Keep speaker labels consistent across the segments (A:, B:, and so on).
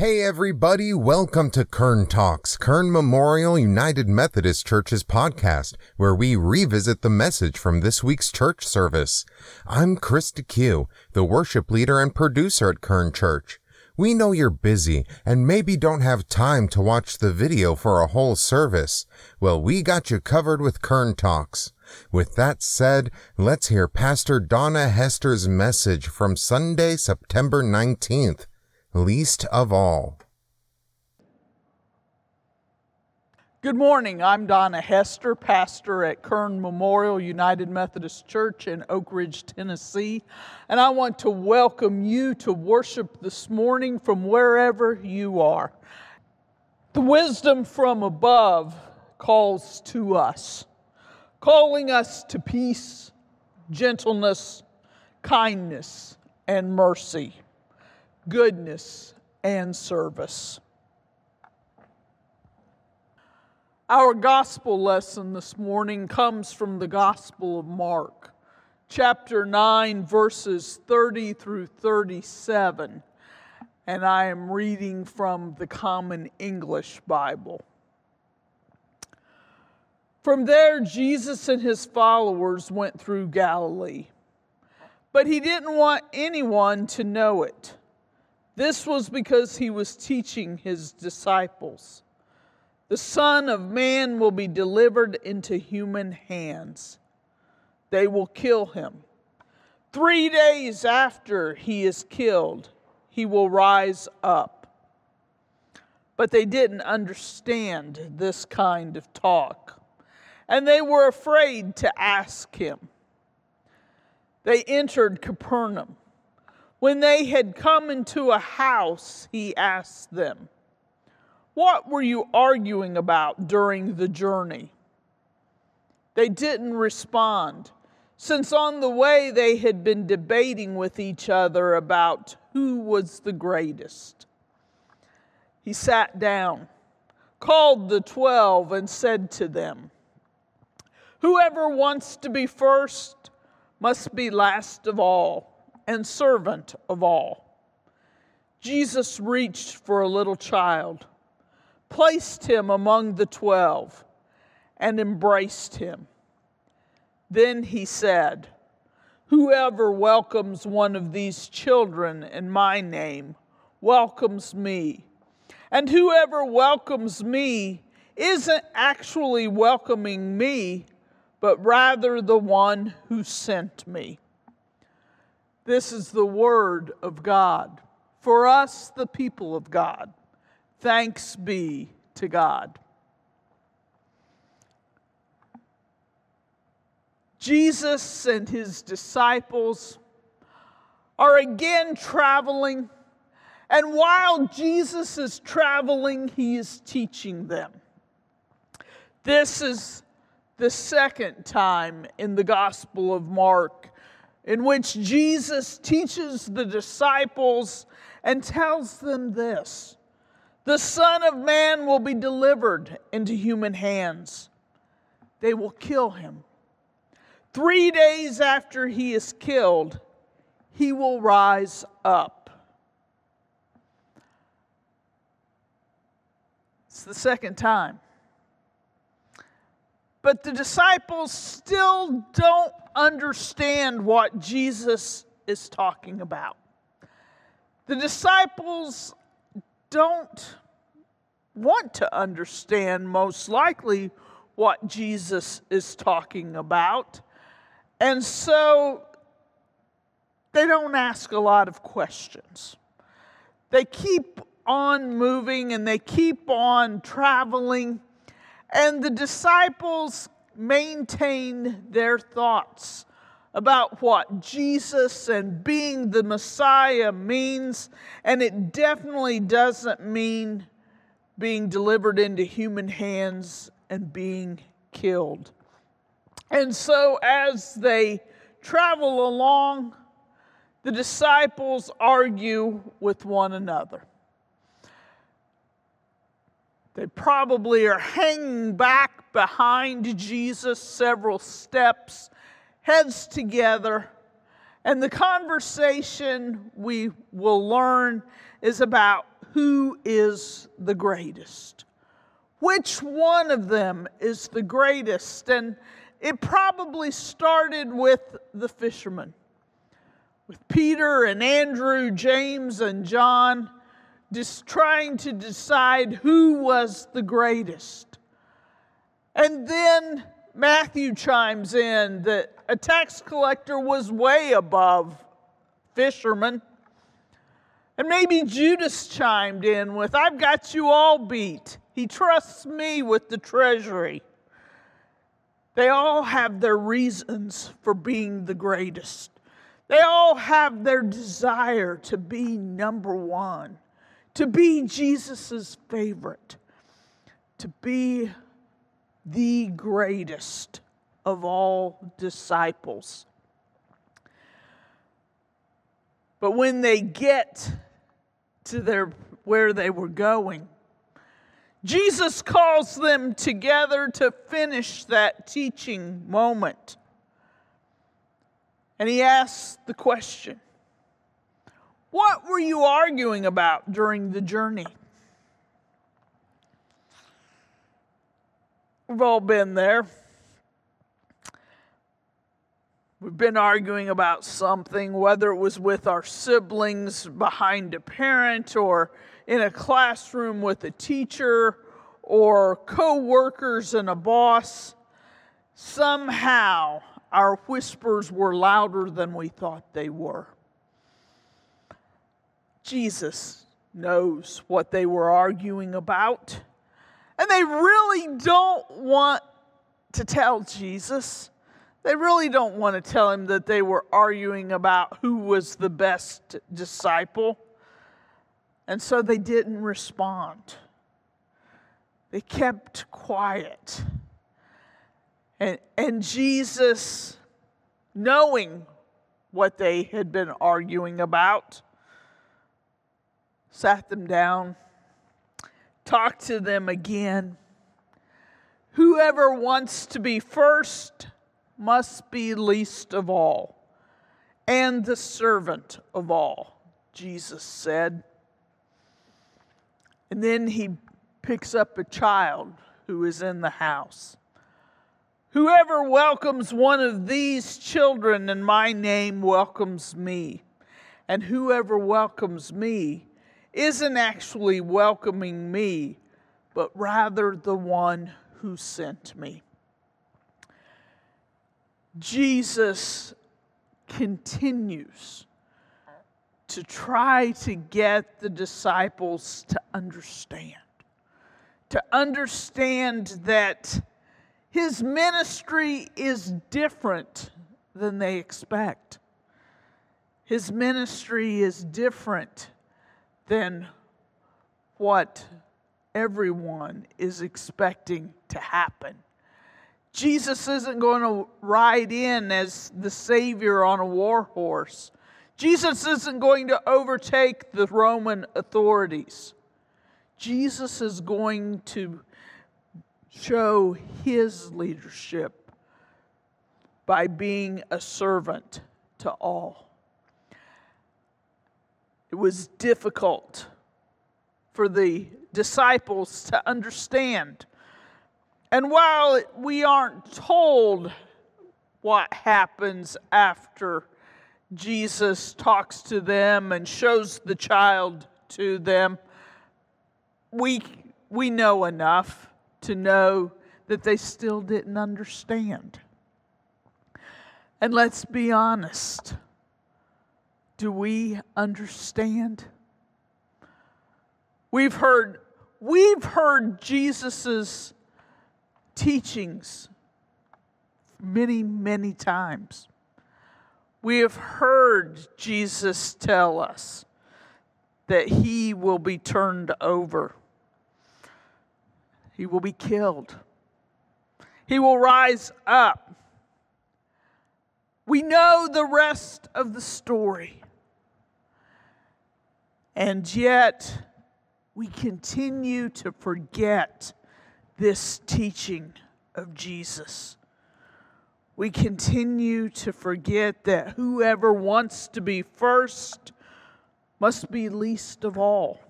A: Hey everybody, welcome to Kern Talks, Kern Memorial United Methodist Church's podcast, where we revisit the message from this week's church service. I'm Chris DeQ, the worship leader and producer at Kern Church. We know you're busy and maybe don't have time to watch the video for a whole service. Well, we got you covered with Kern Talks. With that said, let's hear Pastor Donna Hester's message from Sunday, September 19th least of all.
B: Good morning. I'm Donna Hester, pastor at Kern Memorial United Methodist Church in Oak Ridge, Tennessee. And I want to welcome you to worship this morning from wherever you are. The wisdom from above calls to us, calling us to peace, gentleness, kindness, and mercy goodness, and service. Our gospel lesson this morning comes from the Gospel of Mark, chapter 9, verses 30 through 37, and I am reading from the Common English Bible. From there, Jesus and his followers went through Galilee, but he didn't want anyone to know it this was because he was teaching his disciples. The Son of Man will be delivered into human hands. They will kill him. Three days after he is killed, he will rise up. But they didn't understand this kind of talk, and they were afraid to ask him. They entered Capernaum. When they had come into a house, he asked them, What were you arguing about during the journey? They didn't respond, since on the way they had been debating with each other about who was the greatest. He sat down, called the twelve, and said to them, Whoever wants to be first must be last of all and servant of all. Jesus reached for a little child, placed him among the twelve, and embraced him. Then he said, Whoever welcomes one of these children in my name welcomes me. And whoever welcomes me isn't actually welcoming me, but rather the one who sent me. This is the word of God. For us, the people of God, thanks be to God. Jesus and his disciples are again traveling, and while Jesus is traveling, he is teaching them. This is the second time in the Gospel of Mark in which Jesus teaches the disciples and tells them this The Son of Man will be delivered into human hands, they will kill him. Three days after he is killed, he will rise up. It's the second time. But the disciples still don't understand what Jesus is talking about. The disciples don't want to understand, most likely, what Jesus is talking about. And so they don't ask a lot of questions. They keep on moving and they keep on traveling and the disciples maintain their thoughts about what Jesus and being the Messiah means, and it definitely doesn't mean being delivered into human hands and being killed. And so, as they travel along, the disciples argue with one another. They probably are hanging back behind Jesus several steps, heads together. And the conversation we will learn is about who is the greatest. Which one of them is the greatest? And it probably started with the fishermen, with Peter and Andrew, James and John, just trying to decide who was the greatest. And then Matthew chimes in that a tax collector was way above fishermen. And maybe Judas chimed in with, I've got you all beat. He trusts me with the treasury. They all have their reasons for being the greatest. They all have their desire to be number one, to be Jesus' favorite, to be the greatest of all disciples. But when they get to their where they were going, Jesus calls them together to finish that teaching moment. And he asks the question What were you arguing about during the journey? We've all been there. We've been arguing about something, whether it was with our siblings, behind a parent, or in a classroom with a teacher, or co workers and a boss. Somehow, our whispers were louder than we thought they were. Jesus knows what they were arguing about, and they really don't want to tell Jesus. They really don't want to tell him that they were arguing about who was the best disciple. And so they didn't respond. They kept quiet. And, and Jesus, knowing what they had been arguing about, sat them down, talked to them again. Whoever wants to be first must be least of all and the servant of all, Jesus said. And then he picks up a child who is in the house. Whoever welcomes one of these children in my name welcomes me. And whoever welcomes me isn't actually welcoming me, but rather the one who sent me. Jesus continues to try to get the disciples to understand, to understand that his ministry is different than they expect. His ministry is different than what everyone is expecting to happen. Jesus isn't going to ride in as the Savior on a war horse. Jesus isn't going to overtake the Roman authorities. Jesus is going to show his leadership by being a servant to all. It was difficult for the disciples to understand and while we aren't told what happens after Jesus talks to them and shows the child to them, we, we know enough to know that they still didn't understand. And let's be honest do we understand? We've heard, we've heard Jesus's teachings many, many times. We have heard Jesus tell us that he will be turned over, he will be killed, he will rise up. We know the rest of the story. And yet, we continue to forget this teaching of Jesus. We continue to forget that whoever wants to be first must be least of all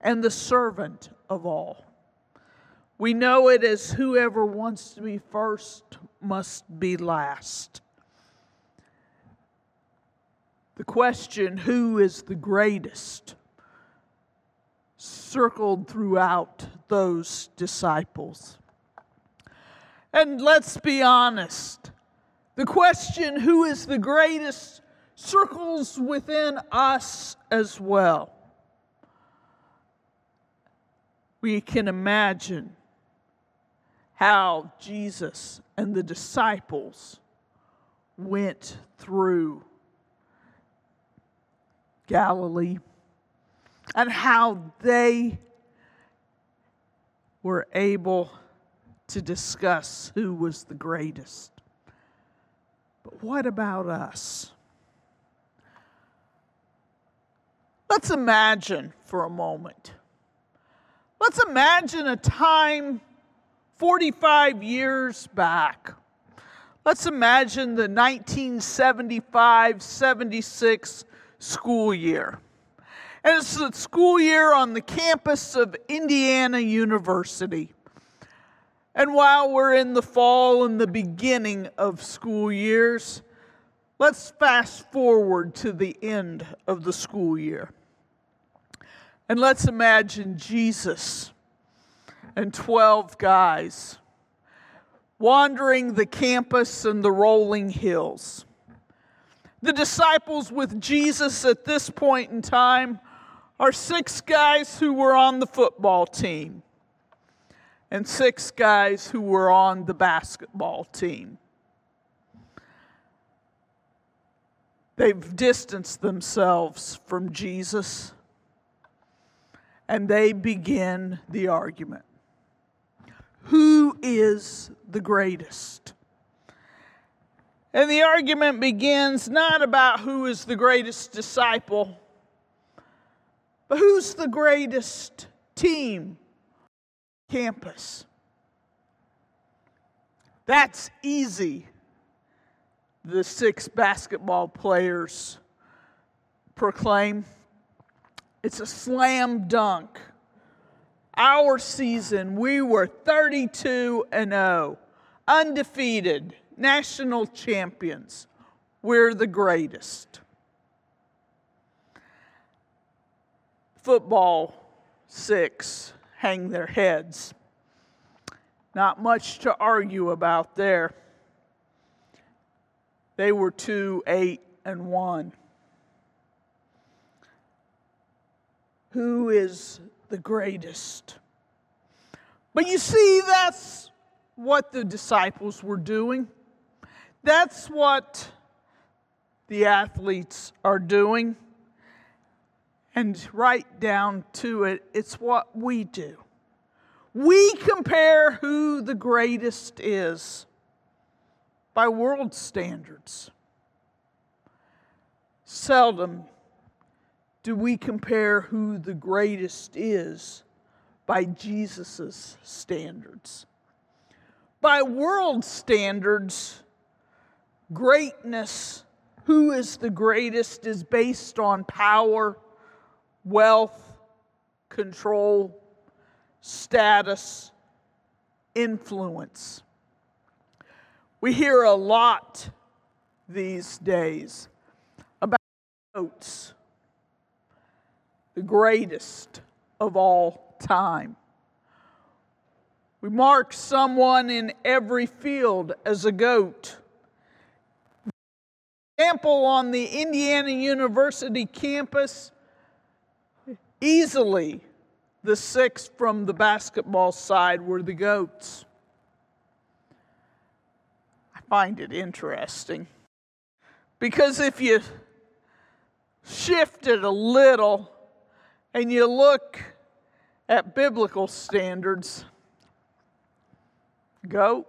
B: and the servant of all. We know it as whoever wants to be first must be last. The question, who is the greatest, circled throughout those disciples. And let's be honest, the question, who is the greatest, circles within us as well. We can imagine how Jesus and the disciples went through Galilee and how they were able to discuss who was the greatest. But what about us? Let's imagine for a moment. Let's imagine a time 45 years back. Let's imagine the 1975 76 school year. And it's the school year on the campus of Indiana University. And while we're in the fall and the beginning of school years, let's fast forward to the end of the school year. And let's imagine Jesus and 12 guys wandering the campus and the rolling hills. The disciples with Jesus at this point in time are six guys who were on the football team and six guys who were on the basketball team. They've distanced themselves from Jesus and they begin the argument Who is the greatest? And the argument begins not about who is the greatest disciple, but who's the greatest team campus? That's easy, the six basketball players proclaim. It's a slam dunk. Our season, we were 32 and 0, undefeated national champions. We're the greatest. Football six hang their heads. Not much to argue about there. They were two, eight, and one. Who is the greatest? But you see, that's what the disciples were doing. That's what the athletes are doing. And right down to it, it's what we do. We compare who the greatest is by world standards. Seldom do we compare who the greatest is by Jesus' standards. By world standards, Greatness, who is the greatest, is based on power, wealth, control, status, influence. We hear a lot these days about goats, the greatest of all time. We mark someone in every field as a goat example, on the Indiana University campus, easily the six from the basketball side were the goats. I find it interesting because if you shift it a little and you look at biblical standards, goat,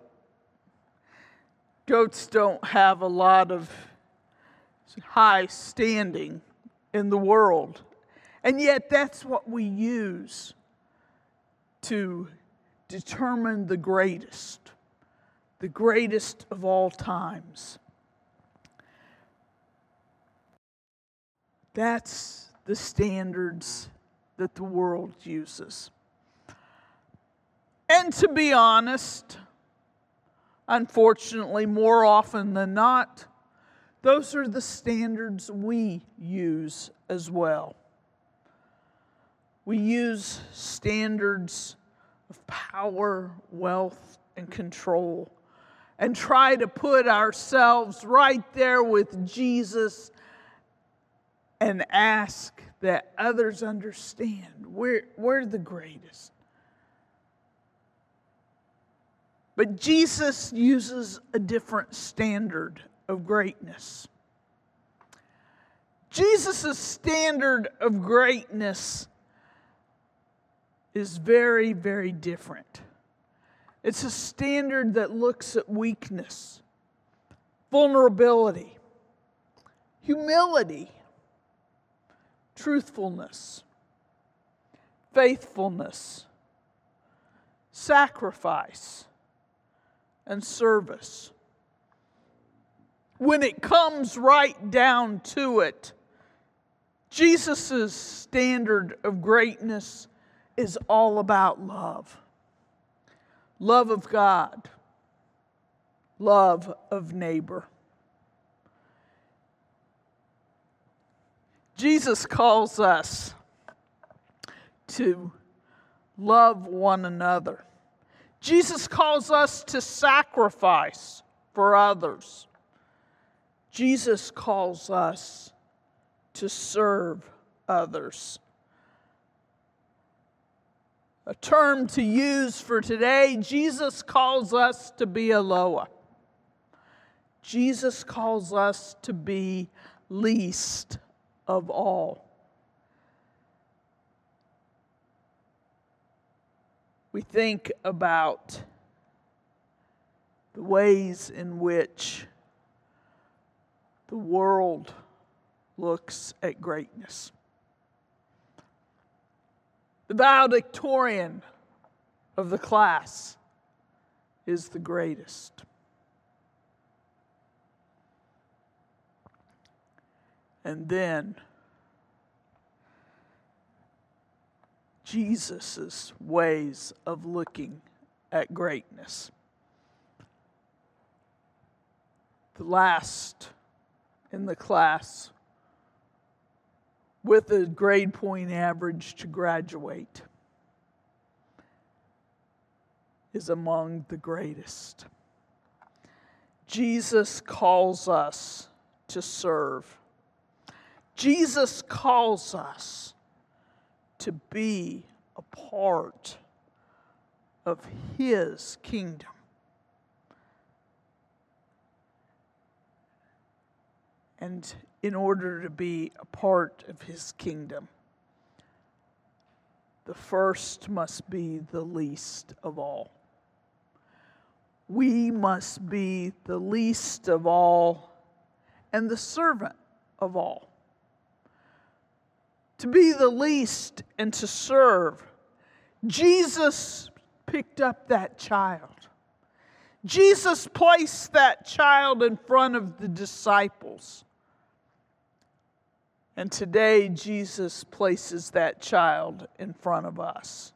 B: goats don't have a lot of high standing in the world. And yet, that's what we use to determine the greatest, the greatest of all times. That's the standards that the world uses. And to be honest, unfortunately, more often than not, those are the standards we use as well. We use standards of power, wealth, and control and try to put ourselves right there with Jesus and ask that others understand we're, we're the greatest. But Jesus uses a different standard of greatness. Jesus' standard of greatness is very, very different. It's a standard that looks at weakness, vulnerability, humility, truthfulness, faithfulness, sacrifice, and service. When it comes right down to it, Jesus' standard of greatness is all about love love of God, love of neighbor. Jesus calls us to love one another. Jesus calls us to sacrifice for others. Jesus calls us to serve others a term to use for today, Jesus calls us to be a Loa. Jesus calls us to be least of all. We think about the ways in which the world looks at greatness. The valedictorian of the class is the greatest. And then Jesus' ways of looking at greatness. The last in the class with a grade point average to graduate is among the greatest. Jesus calls us to serve. Jesus calls us to be a part of His kingdom. And in order to be a part of his kingdom. The first must be the least of all. We must be the least of all and the servant of all. To be the least and to serve. Jesus picked up that child. Jesus placed that child in front of the disciples. And today, Jesus places that child in front of us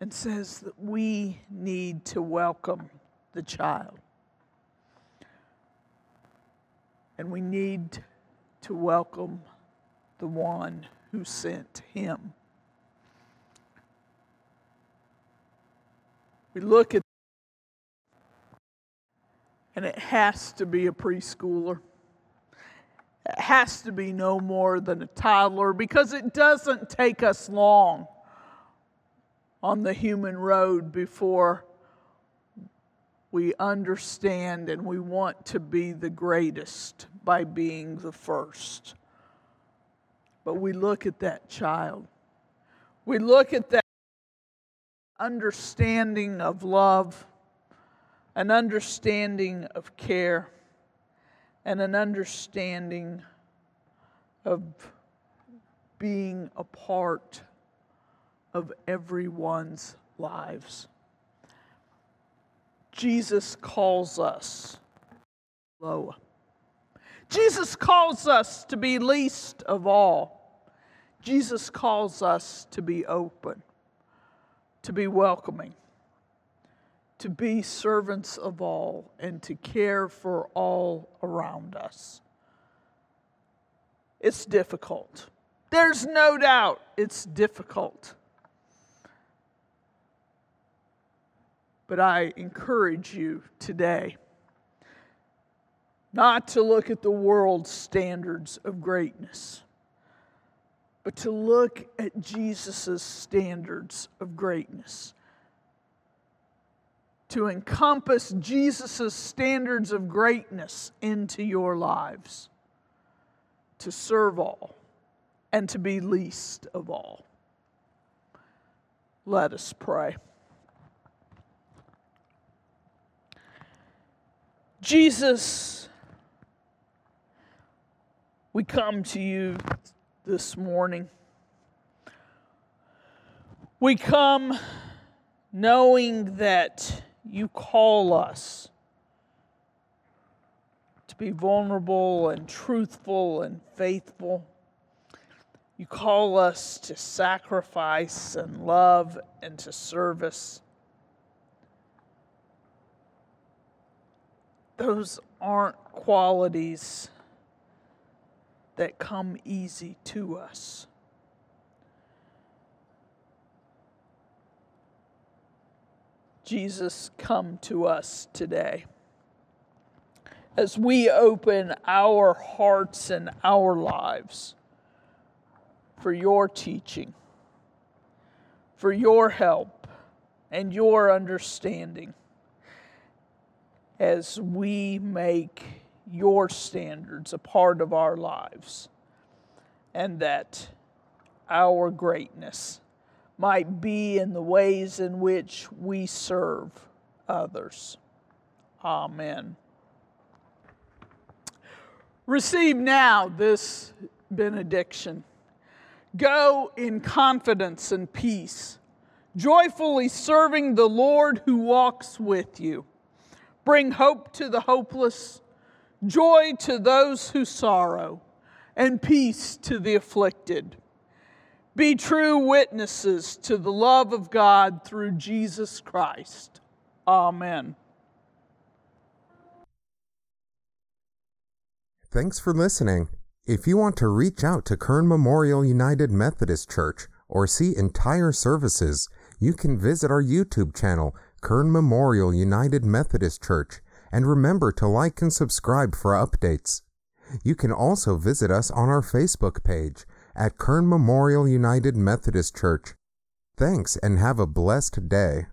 B: and says that we need to welcome the child. And we need to welcome the one who sent him. We look at, and it has to be a preschooler has to be no more than a toddler because it doesn't take us long on the human road before we understand and we want to be the greatest by being the first. But we look at that child. We look at that understanding of love, an understanding of care and an understanding of being a part of everyone's lives. Jesus calls us low. Jesus calls us to be least of all. Jesus calls us to be open, to be welcoming, to be servants of all, and to care for all around us. It's difficult. There's no doubt it's difficult. But I encourage you today not to look at the world's standards of greatness, but to look at Jesus' standards of greatness. To encompass Jesus' standards of greatness into your lives, to serve all, and to be least of all. Let us pray. Jesus, we come to you this morning. We come knowing that you call us to be vulnerable and truthful and faithful. You call us to sacrifice and love and to service. Those aren't qualities that come easy to us. Jesus, come to us today. As we open our hearts and our lives for your teaching, for your help and your understanding, as we make your standards a part of our lives, and that our greatness might be in the ways in which we serve others. Amen. Receive now this benediction. Go in confidence and peace, joyfully serving the Lord who walks with you. Bring hope to the hopeless joy to those who sorrow, and peace to the afflicted. Be true witnesses to the love of God through Jesus Christ. Amen.
A: Thanks for listening. If you want to reach out to Kern Memorial United Methodist Church or see entire services, you can visit our YouTube channel, Kern Memorial United Methodist Church and remember to like and subscribe for updates. You can also visit us on our Facebook page at Kern Memorial United Methodist Church. Thanks and have a blessed day.